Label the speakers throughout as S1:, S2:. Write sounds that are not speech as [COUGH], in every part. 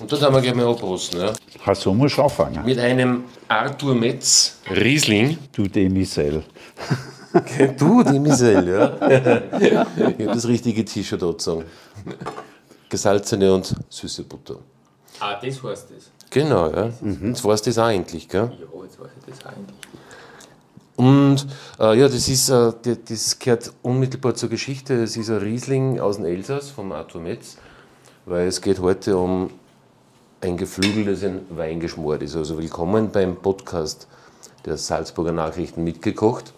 S1: Und da haben wir gleich mal anprosten. Ja.
S2: Ha, so muss ich anfangen.
S1: Mit einem Arthur Metz Riesling.
S2: Du Demisel. [LAUGHS]
S1: Du, die Misel, ja. ich habe das richtige T-Shirt angezogen. Gesalzene und süße Butter.
S3: Ah, das heißt das.
S1: Genau, ja. Jetzt weißt du das auch endlich, gell?
S3: Ja, jetzt weiß ich das auch eigentlich.
S1: Und äh, ja, das, ist, äh, das gehört unmittelbar zur Geschichte. Es ist ein Riesling aus dem Elsass vom Arthur Metz, weil es geht heute um ein Geflügel, das in Wein geschmort ist. Also willkommen beim Podcast der Salzburger Nachrichten mitgekocht.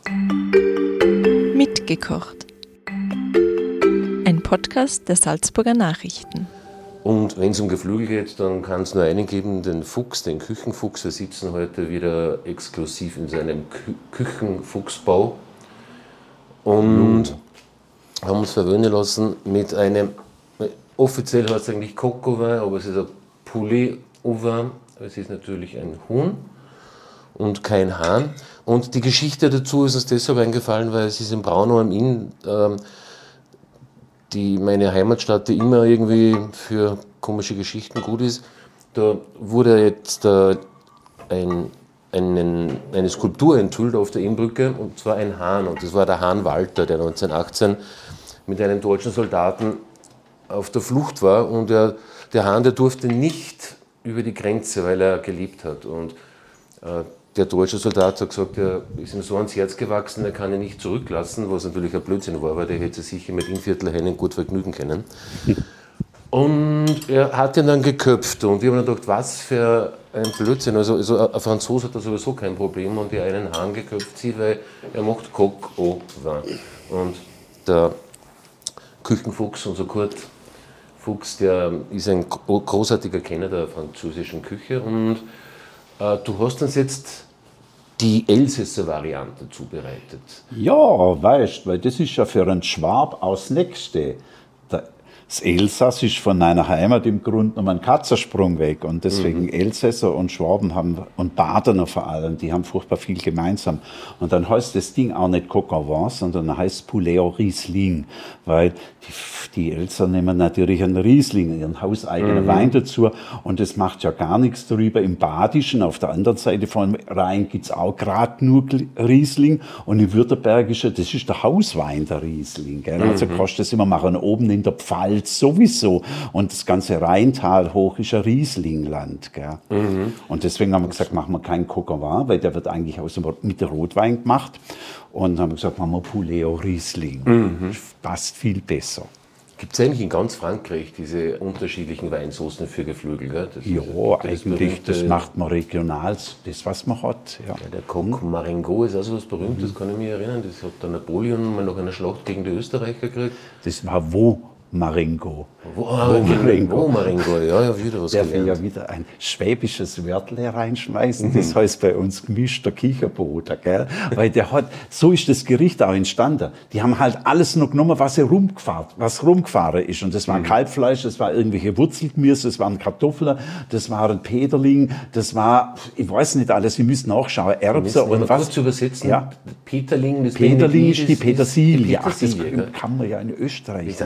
S4: Mitgekocht. Ein Podcast der Salzburger Nachrichten.
S1: Und wenn es um Geflügel geht, dann kann es nur einen geben, den Fuchs, den Küchenfuchs. Wir sitzen heute wieder exklusiv in seinem Kü Küchenfuchsbau und haben uns verwöhnen lassen mit einem, offiziell heißt es eigentlich Coco Vin, aber es ist ein Vin. Es ist natürlich ein Huhn und kein Hahn. Und die Geschichte dazu ist uns deshalb eingefallen, weil es ist in Braunau am Inn ähm, die meine Heimatstadt, die immer irgendwie für komische Geschichten gut ist, da wurde jetzt äh, ein, einen, eine Skulptur enthüllt auf der Innbrücke, und zwar ein Hahn. Und das war der Hahn Walter, der 1918 mit einem deutschen Soldaten auf der Flucht war. Und er, der Hahn, der durfte nicht über die Grenze, weil er gelebt hat. Und äh, der deutsche Soldat hat gesagt, er ist ihm so ans Herz gewachsen, er kann ihn nicht zurücklassen, was natürlich ein Blödsinn war, weil der hätte sich mit Inviertelhennen gut vergnügen können. [LAUGHS] Und er hat ihn dann geköpft und wir haben dann gedacht, was für ein Blödsinn. Also, also ein Franzose hat da sowieso kein Problem und der einen Hahn geköpft sieht, weil er macht Coq au vin. Und der Küchenfuchs, unser Kurt Fuchs, der ist ein gro- großartiger Kenner der französischen Küche und äh, du hast uns jetzt die Elsässer Variante zubereitet.
S2: Ja, weißt, weil das ist ja für einen Schwab aus Nächste. Das Elsass ist von meiner Heimat im Grunde genommen ein Katzensprung weg und deswegen Elsässer und Schwaben haben und Badener vor allem, die haben furchtbar viel gemeinsam. Und dann heißt das Ding auch nicht Coq sondern dann heißt Poulet au Riesling, weil die, die Elser nehmen natürlich einen Riesling, ihren hauseigenen Wein dazu und das macht ja gar nichts darüber. Im Badischen, auf der anderen Seite vom Rhein gibt's auch gerade nur Riesling und im Württembergischen, das ist der Hauswein, der Riesling. Gell? Also kostet es immer machen oben in der Pfalz sowieso und das ganze Rheintal hoch ist ein Rieslingland. Gell? Und deswegen haben wir gesagt, machen wir keinen vin, weil der wird eigentlich aus dem, mit Rotwein gemacht. Und haben wir gesagt, machen wir Poulet au Riesling. Passt viel besser.
S1: Gibt es eigentlich in ganz Frankreich diese unterschiedlichen Weinsoßen für Geflügel? Gell? Das
S2: Ja,
S1: ist das
S2: eigentlich, das macht man regional, das was man hat. Ja.
S1: Ja, der Coq Marengo ist also was Berühmtes, kann ich mich erinnern. Das hat der Napoleon mal nach einer Schlacht gegen die Österreicher gekriegt.
S2: Das war wo Marengo.
S1: Wo, ah,
S2: Marengo.
S1: Wo Marengo, ja, ja, wieder was
S2: Darf ich ja wieder ein schwäbisches Wörtle reinschmeißen. Das heißt bei uns gemischter Kicherboder, gell? Weil der hat, so ist das Gericht auch entstanden. Die haben halt alles noch genommen, was sie rumgefahren, was rumgefahren ist. Und das war Kalbfleisch, das war irgendwelche Wurzelgemüse, das waren Kartoffeln, das waren Peterling, das war, ich weiß nicht alles, Sie müssen nachschauen, Erbsen und was.
S1: kurz übersetzen.
S2: Ja.
S1: Peterling, das
S2: Peterling ist die Petersilie. Ach, das kann man ja in Österreich.
S1: Ich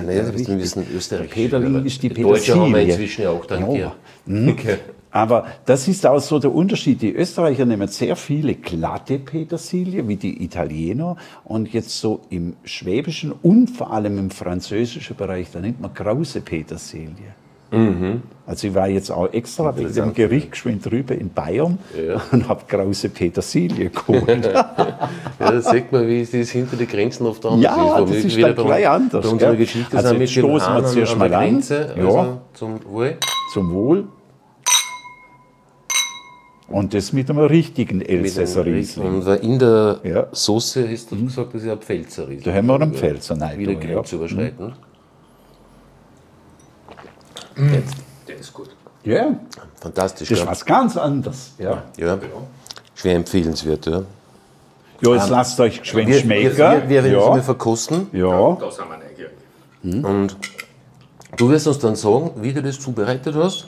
S1: wir wissen Österreich.
S2: Peterling ist die
S1: Deutsche haben wir
S2: Petersilie.
S1: inzwischen ja auch dank
S2: Ja.
S1: dir. Okay. [LAUGHS]
S2: Aber das ist auch so der Unterschied. Die Österreicher nehmen sehr viele glatte Petersilie, wie die Italiener. Und jetzt so im schwäbischen und vor allem im französischen Bereich, da nimmt man krause Petersilie. Also ich war jetzt auch extra wegen dem Gericht geschwind drüber in Bayern
S1: Ja. [LAUGHS]
S2: und habe krause Petersilie geholt. [LAUGHS]
S1: Ja, da sieht man, wie das hinter den Grenzen oft anders
S2: Ja,
S1: ist. Wo
S2: das ist
S1: wieder
S2: dann gleich anders,
S1: Bei unserer
S2: gell?
S1: Geschichte
S2: Also
S1: sind mit
S2: stoßen wir zuerst mal an.
S1: Grenze,
S2: Ja.
S1: also zum Wohl.
S2: Zum Wohl. Und das mit einem richtigen
S1: Mit
S2: Elsässer Riesling.
S1: Und in der
S2: Ja.
S1: Soße hast du gesagt, das ist ein Pfälzer Riesling.
S2: Da haben wir einen Pfälzer rein
S1: Wieder
S2: tun, ja.
S1: grenzüberschreitend.
S3: Der ist gut.
S2: Ja,
S1: Fantastisch,
S2: das ist
S1: ja.
S2: was ganz anderes. Ja,
S1: ja. Schwer empfehlenswert, ja.
S2: ja jetzt lasst euch geschwind
S1: Wir,
S2: schmecken.
S1: wir, wir werden es mal verkosten
S2: ja,
S3: Da sind wir neugierig.
S1: und du wirst uns dann sagen, wie du das zubereitet hast,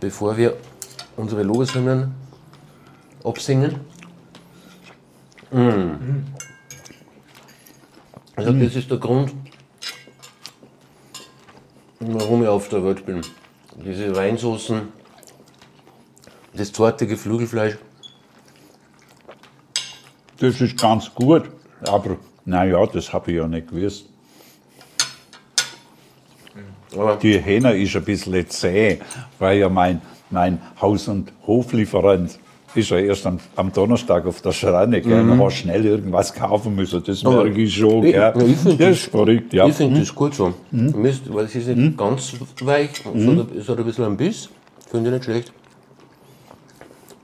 S1: bevor wir unsere Lobeshymnen absingen. Mm. Also das ist der Grund, warum ich auf der Welt bin. diese Weinsoßen, das zarte Geflügelfleisch.
S2: Das ist ganz gut, aber naja, das habe ich ja nicht gewusst.
S1: Aber
S2: Die Hähner ist ein bisschen zäh, weil ja mein, mein Haus- und Hoflieferant ist ja erst am, am Donnerstag auf der Schranne, gell? Mhm. Dann schnell irgendwas kaufen müssen, das merke ich schon.
S1: ich-
S2: Gell?
S1: ich find
S2: das ist verrückt, ja.
S1: ich finde das gut so. Mist, weil es ist nicht ganz weich, ein- es hat ein bisschen einen Biss, finde ich nicht schlecht.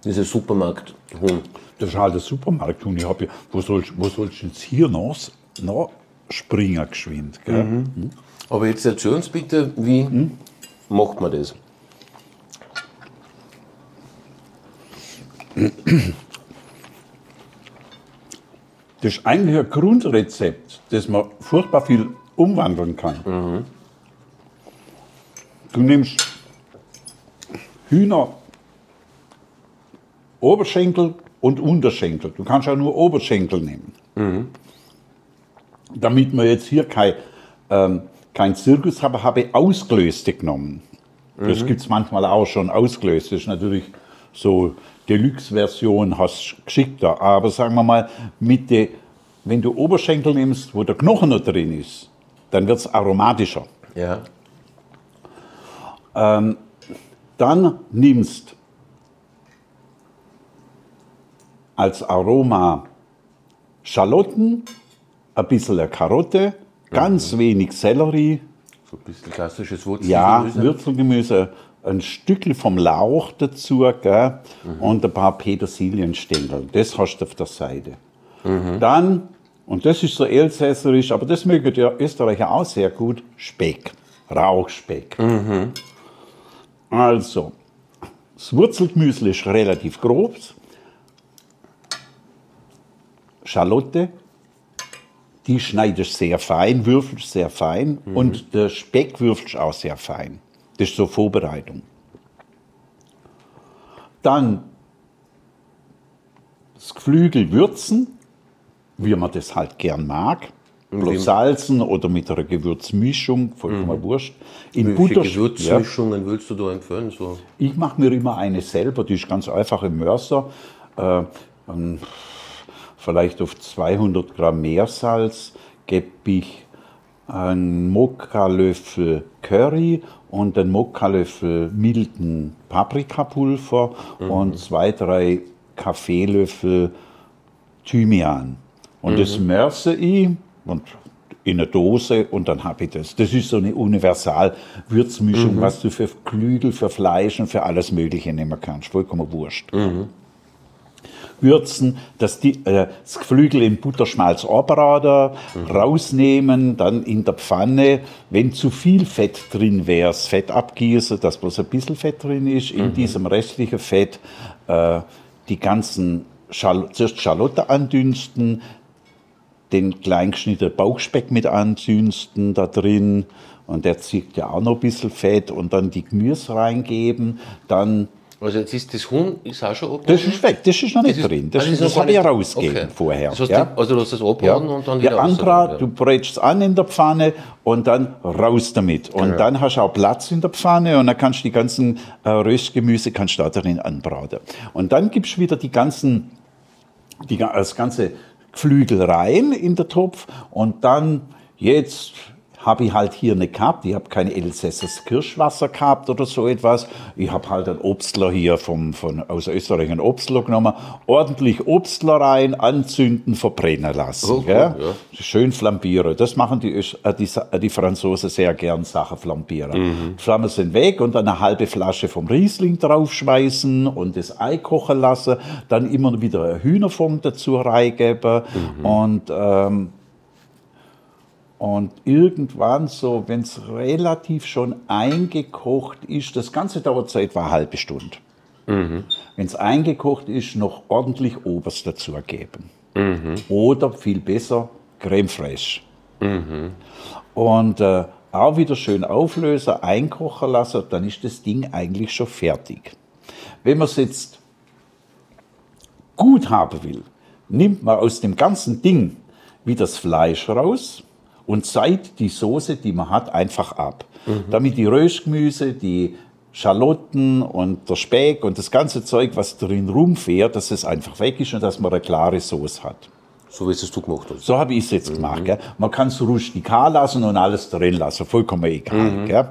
S1: Diese Supermarkt-Huhn.
S2: Das ist halt der Supermarkt und ich habe ja, wo sollst du jetzt hier noch, noch springen geschwind, gell?
S1: Aber jetzt erzähl uns bitte, wie macht man das?
S2: Das ist eigentlich ein Grundrezept, das man furchtbar viel umwandeln kann. Du nimmst Hühner, Oberschenkel und Unterschenkel. Du kannst auch nur Oberschenkel nehmen. Damit wir jetzt hier kein, ähm, kein Zirkus haben, habe ich ausgelöste genommen. Das gibt es manchmal auch schon ausgelöst. Das ist natürlich so Deluxe-Version, hast geschickter. Aber sagen wir mal, mit de, wenn du Oberschenkel nimmst, wo der Knochen noch drin ist, dann wird es aromatischer.
S1: Ja.
S2: Dann nimmst als Aroma Schalotten, ein bisschen Karotte, ganz wenig Sellerie,
S1: So ein bisschen klassisches
S2: ja,
S1: Wurzelgemüse.
S2: Ein Stückchen vom Lauch dazu gell? und ein paar Petersilienstängel. Das hast du auf der Seite. Dann, und das ist so elsässerisch, aber das mögen die Österreicher auch sehr gut, Speck, Rauchspeck. Also, das Wurzelgemüse ist relativ grob. Schalotte, die schneidest sehr fein, würfelst sehr fein und der Speck würfelst auch sehr fein. Das ist so Vorbereitung. Dann das Geflügel würzen, wie man das halt gern mag. Bloß salzen oder mit einer Gewürzmischung, vollkommen wurscht. In
S1: Welche
S2: Butter, ja,
S1: Gewürzmischungen willst du da empfehlen? So?
S2: ich mache mir immer eine selber, die ist ganz einfach im Mörser. Äh, vielleicht auf 200 Gramm Meersalz gebe ich einen Mokkalöffel Curry und einen Mokkalöffel milden Paprikapulver und zwei, drei Kaffeelöffel Thymian. Und das mörse ich und in eine Dose und dann habe ich das. Das ist so eine Universal-Würzmischung, was du für Klügel, für Fleisch und für alles Mögliche nehmen kannst. Vollkommen wurscht. Würzen, das, die, äh, das Geflügel in Butterschmalz anbraten, rausnehmen, dann in der Pfanne, wenn zu viel Fett drin wäre, das Fett abgießen, dass bloß ein bisschen Fett drin ist, in diesem restlichen Fett äh, die ganzen Schal zuerst Schalotte andünsten, den kleingeschnittenen Bauchspeck mit andünsten da drin und der zieht ja auch noch ein bisschen Fett und dann die Gemüse reingeben, dann
S1: Also jetzt ist das Huhn ist auch schon abgebraten?
S2: das ist weg, das ist noch nicht
S1: Das
S2: drin. Das,
S1: also
S2: das,
S1: ist noch
S2: habe ich rausgegeben
S1: okay.
S2: vorher.
S1: Das heißt,
S2: ja.
S1: also du hast das abbraten und dann
S2: ja,
S1: wieder
S2: Anbrat,
S1: raus-
S2: du brätst es an in der Pfanne und dann raus damit. Und
S1: Genau.
S2: dann hast du auch Platz in der Pfanne und dann kannst du die ganzen äh, Röstgemüse kannst du da drin anbraten. Und dann gibst du wieder die ganzen, die, das ganze Geflügel rein in den Topf und dann jetzt habe ich halt hier eine gehabt. Ich habe kein Elsässers Kirschwasser gehabt oder so etwas. Ich habe halt einen Obstler hier vom, von, aus Österreich, einen Obstler genommen. Ordentlich Obstler rein, anzünden, verbrennen lassen.
S1: Oh, cool, ja.
S2: Schön flambieren. Das machen die, äh, die, äh, die Franzosen sehr gern, Sachen flambieren.
S1: Mhm.
S2: Flammen sind weg und dann eine halbe Flasche vom Riesling draufschmeißen und das Ei kochen lassen. Dann immer wieder Hühnerfond dazu reingeben
S1: Mhm.
S2: und ähm, und irgendwann so, wenn es relativ schon eingekocht ist, das Ganze dauert so etwa eine halbe Stunde. Wenn es eingekocht ist, noch ordentlich Oberst dazu geben. Oder viel besser Creme fraiche. Und äh, auch wieder schön auflösen, einkochen lassen, dann ist das Ding eigentlich schon fertig. Wenn man es jetzt gut haben will, nimmt man aus dem ganzen Ding wie das Fleisch raus und seit die Soße, die man hat, einfach ab. Damit die Röstgemüse, die Schalotten und der Speck und das ganze Zeug, was drin rumfährt, dass es einfach weg ist und dass man eine klare Soße hat.
S1: So wie es du gemacht hast.
S2: So habe ich es jetzt gemacht. Gell? Man kann es rustikal lassen und alles drin lassen, vollkommen egal. Gell?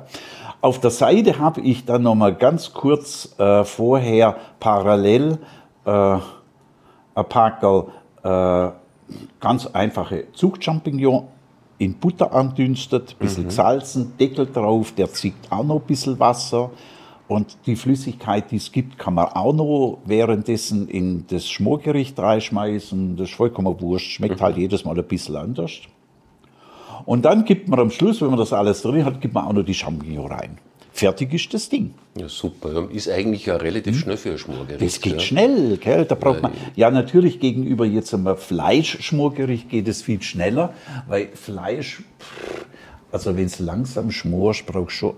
S2: Auf der Seite habe ich dann noch mal ganz kurz äh, vorher parallel äh, ein Packerl äh, ganz einfache Zuchtchampignon in Butter andünstet, ein bisschen gesalzen, Deckel drauf, der zieht auch noch ein bisschen Wasser. Und die Flüssigkeit, die es gibt, kann man auch noch währenddessen in das Schmorgericht reinschmeißen. Das ist vollkommen wurscht, schmeckt halt jedes Mal ein bisschen anders. Und dann gibt man am Schluss, wenn man das alles drin hat, gibt man auch noch die Champignon rein. Fertig ist das Ding.
S1: Ja, super. Ja, Ist eigentlich ja relativ schnell für ein Schmorgericht.
S2: Das geht
S1: ja.
S2: schnell, gell? Da braucht man. Ja, natürlich gegenüber jetzt einmal Fleischschmorgericht geht es viel schneller, weil Fleisch, also wenn es langsam schmorst, braucht schon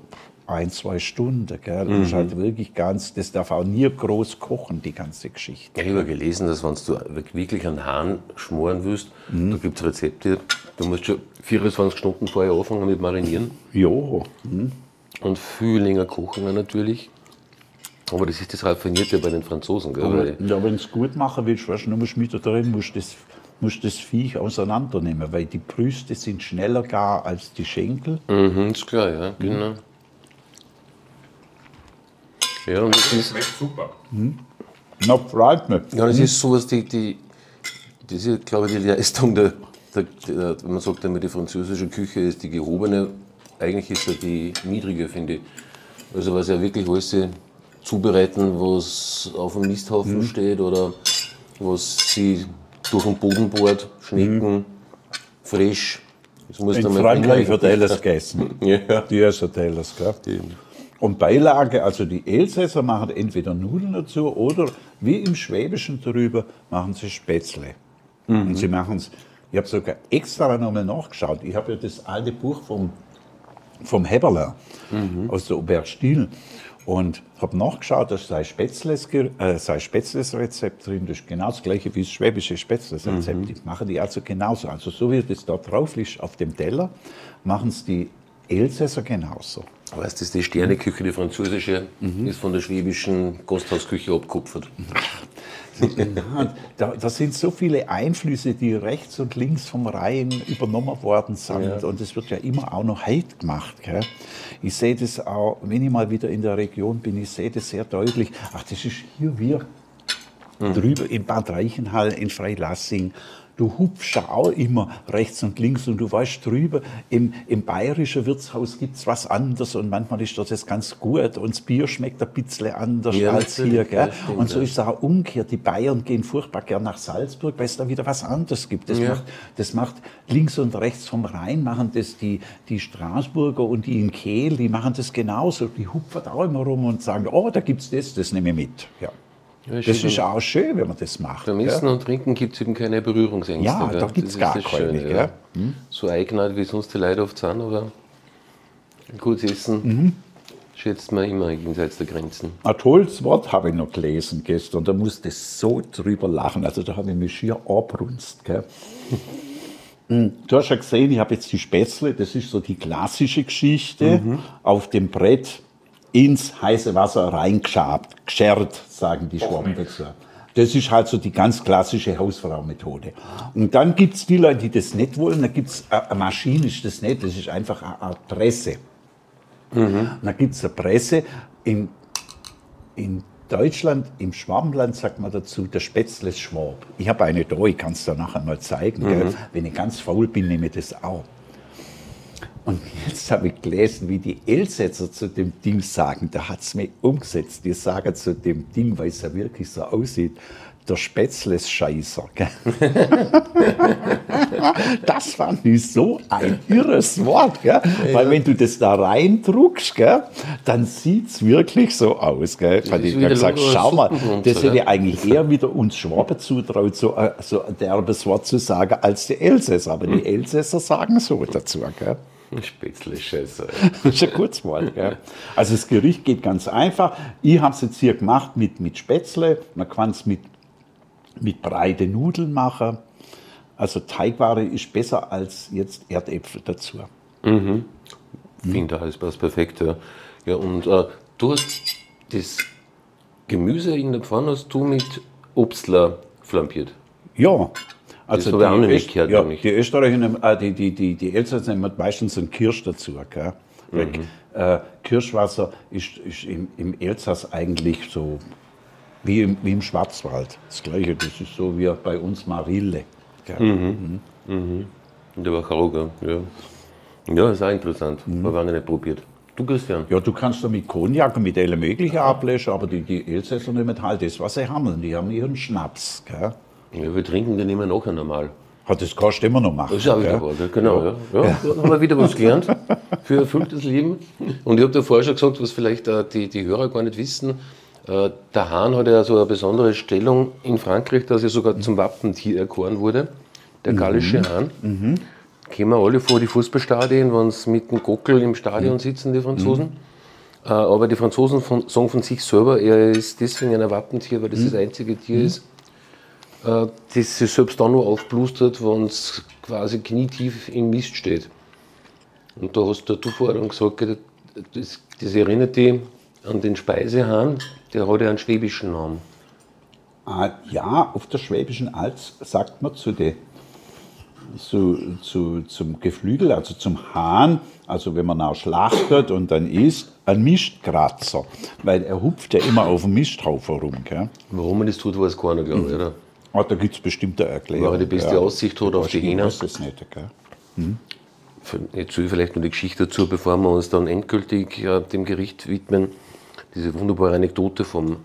S2: ein, zwei Stunden, gell? Das ist halt wirklich ganz, das darf auch nie groß kochen, die ganze Geschichte.
S1: Ich habe gelesen, dass wenn du wirklich einen Hahn schmoren willst,
S2: Mhm.
S1: da gibt es Rezepte, du musst schon 24 Stunden vorher anfangen mit Marinieren
S2: Jo,
S1: und viel länger kochen natürlich. Aber das ist das Raffinierte bei den Franzosen. Gell? Weil,
S2: ja, wenn du es gut machen willst, weißt du, du musst mit da drin, musst das, musst das Viech auseinandernehmen, weil die Brüste sind schneller gar als die Schenkel.
S1: mhm, ist klar, ja, genau. Ja, und das ist,
S3: Schmeckt super.
S2: Na, freut mich.
S1: ja, das ist sowas, die, die, das ist, glaube ich, die Leistung der, der, der, wenn man sagt immer, die französische Küche ist die gehobene, eigentlich ist ja die niedrige, finde ich. Also was ja wirklich alles sie zubereiten, was auf dem Misthaufen steht oder was sie durch den Boden bohrt, Schnecken, frisch. Das muss
S2: In Frankreich wird alles [LAUGHS] gegessen.
S1: Ja.
S2: Die essen alles, gell? Und Beilage, also die Elsässer machen entweder Nudeln dazu oder wie im Schwäbischen drüber machen sie Spätzle. Und sie machen es, ich habe sogar extra nochmal nachgeschaut. Ich habe ja das alte Buch vom, vom Heberler aus der Aubert Stiel und habe nachgeschaut, da sei Spätzles, äh, Spätzles Rezept drin. Das ist genau das gleiche wie das schwäbische Spätzles Rezept. Die machen die also genauso. Also so wie das da drauf liegt auf dem Teller, machen es die Elsässer genauso.
S1: Weißt du, die Sterneküche, die französische, ist von der schwäbischen Gasthausküche abgekupfert.
S2: Ja, da, da sind so viele Einflüsse, die rechts und links vom Rhein übernommen worden sind. Und es wird ja immer auch noch heute gemacht. Gell? Ich sehe das auch, wenn ich mal wieder in der Region bin, ich sehe das sehr deutlich. Ach, das ist hier wir drüber in Bad Reichenhall, in Freilassing. Du hupfst auch immer rechts und links und du weißt drüber, im, im bayerischen Wirtshaus gibt es was anderes und manchmal ist das jetzt ganz gut und das Bier schmeckt ein bisschen anders
S1: Ja,
S2: als hier. Gell?
S1: ja, stimmt,
S2: und so ist es auch umgekehrt. Die Bayern gehen furchtbar gern nach Salzburg, weil es da wieder was anderes gibt. Das,
S1: Ja.
S2: macht, das macht links und rechts vom Rhein machen das die, die Straßburger und die in Kehl, die machen das genauso. Die hupfen auch immer rum und sagen, oh, da gibt's das, das nehme ich mit. Ja.
S1: Ja,
S2: Das ist auch schön, wenn man das macht.
S1: Beim? Essen und Trinken gibt es eben keine Berührungsängste.
S2: Ja, da
S1: Das ist
S2: gar keine,
S1: Schöne?
S2: Hm?
S1: ja. So eigenartig, wie sonst die Leute oft sind, aber gutes Essen
S2: Mhm.
S1: schätzt man immer jenseits der Grenzen.
S2: Ein tolles Wort habe ich noch gelesen gestern. Da musste ich so drüber lachen. Also da habe ich mich schier anbrunst. Gell? Mm, [LAUGHS] Du hast ja gesehen, ich habe jetzt die Spätzle, das ist so die klassische Geschichte, auf dem Brett ins heiße Wasser reingeschabt, geschert, sagen die Schwaben dazu. Das ist halt so die ganz klassische Hausfrau-Methode. Und dann gibt es die Leute, die das nicht wollen, da gibt es eine Maschine, ist das nicht, das ist einfach eine Art Presse. Und dann gibt es eine Presse. In, in Deutschland, im Schwabenland sagt man dazu, der Spätzle ist Schwab. Ich habe eine da, ich kann es dir nachher mal zeigen. Gell? Wenn ich ganz faul bin, nehme ich das auch. Und jetzt habe ich gelesen, wie die Elsässer zu dem Ding sagen. Da hat es mich umgesetzt. Die sagen zu dem Ding, weil es ja wirklich so aussieht, der Spätzles-Scheißer. [LAUGHS] das fand ich so ein irres Wort. Gell? Weil wenn du das da reindruckst, gell, dann sieht es wirklich so aus. Gell?
S1: Ist
S2: ich
S1: wie
S2: hab
S1: der
S2: gesagt, schau mal, das hätte
S1: gell?
S2: eigentlich eher wieder uns Schwaben zutraut, so, ein- so ein derbes Wort zu sagen, als die Elsässer. Aber die Elsässer sagen so dazu. Gell?
S1: Spätzle Scheiße. [LAUGHS]
S2: Das ist ein Kurzwort. Gell? Also das Gericht geht ganz einfach. Ich habe es jetzt hier gemacht mit, mit Spätzle. Man kann es mit, mit breite Nudeln machen. Also Teigware ist besser als jetzt Erdäpfel dazu.
S1: Ich finde, alles passt perfekt. Ja, ja und äh, du hast das Gemüse in der Pfanne hast du mit Obstler flambiert.
S2: Ja. Also
S1: habe ich auch nicht
S2: Öst-
S1: gehört,
S2: ja, die Österreicher, nehmen- äh, die, die, die, die Elsässer nehmen meistens einen Kirsch dazu. Gell? Weil, äh, Kirschwasser ist, ist im, im Elsass eigentlich so wie im, wie im Schwarzwald. Das Gleiche, das ist so wie bei uns Marille. Gell?
S1: In der Wachau, gell? ja. Ja, ist auch interessant.
S2: Mhm.
S1: Habe ich auch nicht probiert. Du, Christian?
S2: Ja, du kannst da mit Cognac und mit allem Möglichen ablöschen, aber die, die Elsässer nehmen halt das, was sie haben. Die haben ihren Schnaps. Gell?
S1: Ja, wir trinken den immer nachher normal.
S2: Hat das kannst du immer noch machen.
S1: Das wieder
S2: gell?
S1: wahr, gell? genau. Ja. Ja. Da haben wir wieder was gelernt für erfülltes Leben. Und ich habe dir vorher schon gesagt, was vielleicht äh, die, die Hörer gar nicht wissen. Äh, der Hahn hat ja so eine besondere Stellung in Frankreich, dass er sogar zum Wappentier erkoren wurde. Der gallische Hahn. Kennen wir alle vor die Fußballstadien, wenn sie mit dem Gockel im Stadion sitzen, die Franzosen. Äh, Aber die Franzosen von, sagen von sich selber, er ist deswegen ein Wappentier, weil das das einzige Tier ist, äh, das sich selbst dann nur aufblustert, wenn es quasi knietief im Mist steht. Und da hast du vorher dann gesagt, das, das erinnert dich an den Speisehahn, der hat ja einen schwäbischen Namen.
S2: Ah, ja, auf der Schwäbischen Alb sagt man zu den zu, zu, zum Geflügel, also zum Hahn, also wenn man auch schlachtet und dann isst, ein Mistkratzer, weil er hupft ja immer auf dem Misthaufen rum. Gell?
S1: Warum man das tut, weiß keiner, glaube ich, oder?
S2: Ah, da gibt es bestimmt eine Erklärung.
S1: Weil er die beste
S2: ja.
S1: Aussicht hat auf die
S2: Ich
S1: Hähner.
S2: weiß das nicht. Gell?
S1: Jetzt erzähle ich vielleicht noch die Geschichte dazu, bevor wir uns dann endgültig äh, dem Gericht widmen. Diese wunderbare Anekdote vom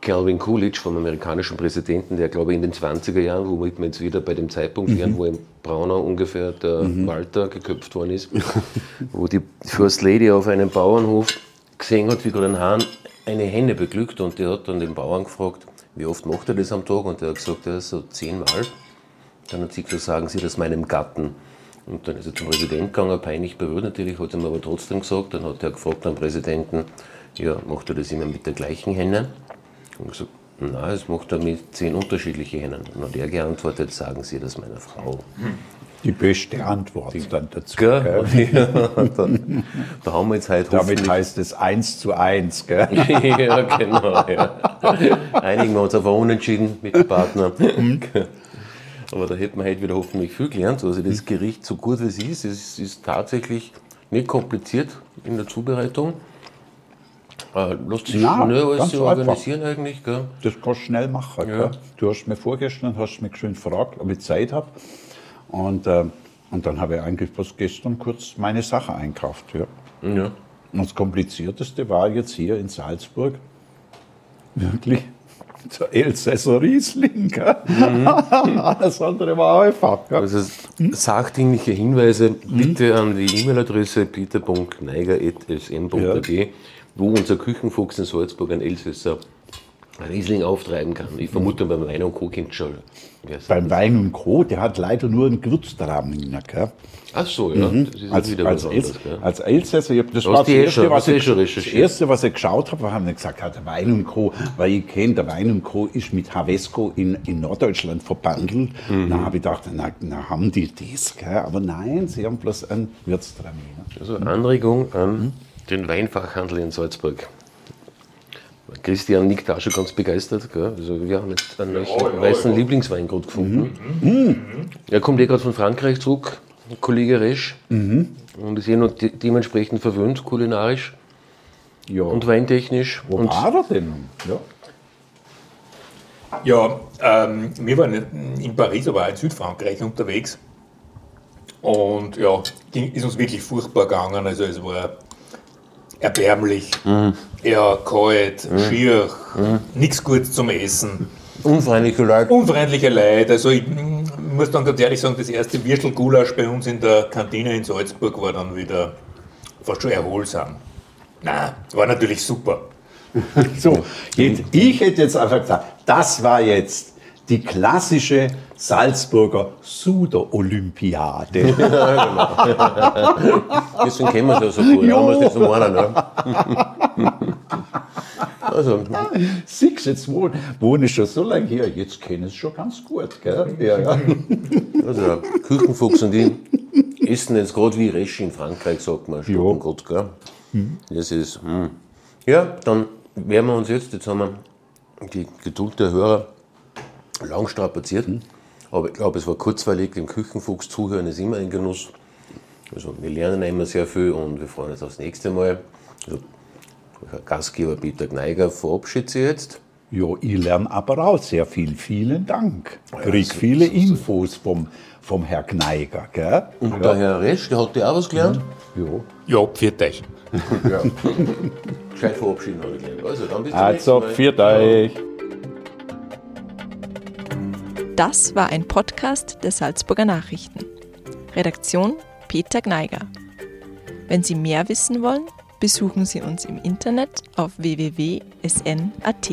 S1: Calvin Coolidge, vom amerikanischen Präsidenten, der glaube ich in den 20er Jahren, womit wir jetzt wieder bei dem Zeitpunkt wären, wo in Braunau ungefähr der Walter geköpft worden ist, [LAUGHS] wo die First Lady auf einem Bauernhof gesehen hat, wie gerade ein Hahn eine Henne beglückt und der hat dann den Bauern gefragt, wie oft macht er das am Tag? Und der hat gesagt, ja, so zehnmal. Dann hat sie gesagt, sagen Sie das meinem Gatten. Und dann ist er zum Präsidenten gegangen, peinlich berührt natürlich, hat er mir aber trotzdem gesagt. Dann hat er gefragt am Präsidenten, ja, macht er das immer mit der gleichen Henne? Und gesagt, nein, das macht er mit zehn unterschiedlichen Hennen. Und dann hat er geantwortet, sagen Sie das meiner Frau.
S2: Die beste Antwort dann dazu.
S1: Gell? [LAUGHS] Ja, da, da haben wir jetzt heute
S2: Damit heißt es 1 zu 1. Gell? [LAUGHS]
S1: ja, genau. Ja. Einigen wir uns auf ein Unentschieden mit dem Partner. Aber da hätten wir heute wieder hoffentlich viel gelernt. Also das Gericht, so gut wie es ist, es ist tatsächlich nicht kompliziert in der Zubereitung. Äh, lässt sich schnell alles so
S2: einfach.
S1: organisieren eigentlich. Gell?
S2: Das kannst du schnell machen.
S1: Ja.
S2: Gell? Du hast mir vorgestern hast mich schön gefragt, ob ich Zeit habe. Und, äh, und dann habe ich eigentlich bloß gestern kurz meine Sache einkauft. Ja.
S1: Ja.
S2: Und das Komplizierteste war jetzt hier in Salzburg wirklich [LAUGHS] der Elsässer Riesling. Gell? [LAUGHS] Alles andere war einfach. Gell?
S1: Also sachdienliche Hinweise bitte an die E-Mail-Adresse peter.neiger.sm.at, wo unser Küchenfuchs in Salzburg ein Elsässer Riesling auftreiben kann. Ich vermute, beim Wein und Co. kennt schon.
S2: Beim. Wein und Co., der hat leider nur einen Gewürztraminer. Gell?
S1: Ach so, ja. Ist
S2: Als, als.
S1: Gell?
S2: als Elsässer, ich hab, das war das
S1: eh
S2: erste,
S1: schon-
S2: was
S1: eh
S2: ich,
S1: schon
S2: das erste, was ich geschaut habe, haben wir gesagt, ja, der Wein und Co., weil ich kenne, der Wein und Co. ist mit Havesco in, in Norddeutschland verbandelt.
S1: Mhm.
S2: Da habe ich gedacht, na, na, haben die das, gell? aber nein, sie haben bloß einen Gewürztraminer.
S1: Also Anregung an den Weinfachhandel in Salzburg. Christian nickt auch schon ganz begeistert. Gell? Also wir haben jetzt einen neuen weißen Lieblingsweingut gefunden. Er kommt eh gerade von Frankreich zurück, Kollege Resch. Und ist eh noch de dementsprechend verwöhnt, kulinarisch
S2: Ja.
S1: und weintechnisch.
S2: Wo
S1: und
S2: war er denn? Ja.
S3: Ja, ähm, wir waren in Paris, aber auch in Südfrankreich unterwegs. Und ja, ging, ist uns wirklich furchtbar gegangen. Also es war erbärmlich, ja, kalt, schier, nichts Gutes zum Essen.
S1: unfreundliche Leute.
S3: Unfreundliche Leute. Also ich muss dann ganz ehrlich sagen, das erste Würstelgulasch bei uns in der Kantine in Salzburg war dann wieder fast schon erholsam. Na, war natürlich super. [LAUGHS]
S2: So, jetzt, ich hätte jetzt einfach gesagt, das war jetzt die klassische Salzburger Suder-Olympiade. [LAUGHS]
S1: Deswegen kennen wir es ja so gut. Ja. Haben wir es nicht so meinen, ne? [LAUGHS] Also,
S2: du, jetzt wohne, wohne ich schon so lange hier, jetzt kenne ich es schon ganz gut. Gell? Ja, ja.
S1: also Küchenfuchs und ich essen jetzt gerade wie Resch in Frankreich, sagt man, Stoppengott, gell? Das ist, hm. Ja, dann werden wir uns jetzt, jetzt haben wir die Geduld der Hörer lang strapaziert, aber ich glaube, es war kurzweilig, dem Küchenfuchs zuhören ist immer ein Genuss. Also wir lernen immer sehr viel und wir freuen uns aufs nächste Mal. Also, Herr Gastgeber Peter Gneiger verabschiedet sich jetzt.
S2: Ja, ich lerne aber auch sehr viel. Vielen Dank.
S1: Ja,
S2: Krieg
S1: so-
S2: viele
S1: so- so-
S2: Infos vom, vom Herr Gneiger. Gell?
S1: Und der Herr Resch, der hat dir auch was gelernt?
S2: Ja.
S3: Ja, pfiat euch. [LAUGHS]
S1: Ja. Gescheit verabschieden habe ich gelernt. Also, dann bis zum
S2: Also,
S1: nächsten Mal.
S2: viert euch.
S4: Das war ein Podcast der Salzburger Nachrichten. Redaktion Peter Gneiger. Wenn Sie mehr wissen wollen, besuchen Sie uns im Internet auf www.sn.at.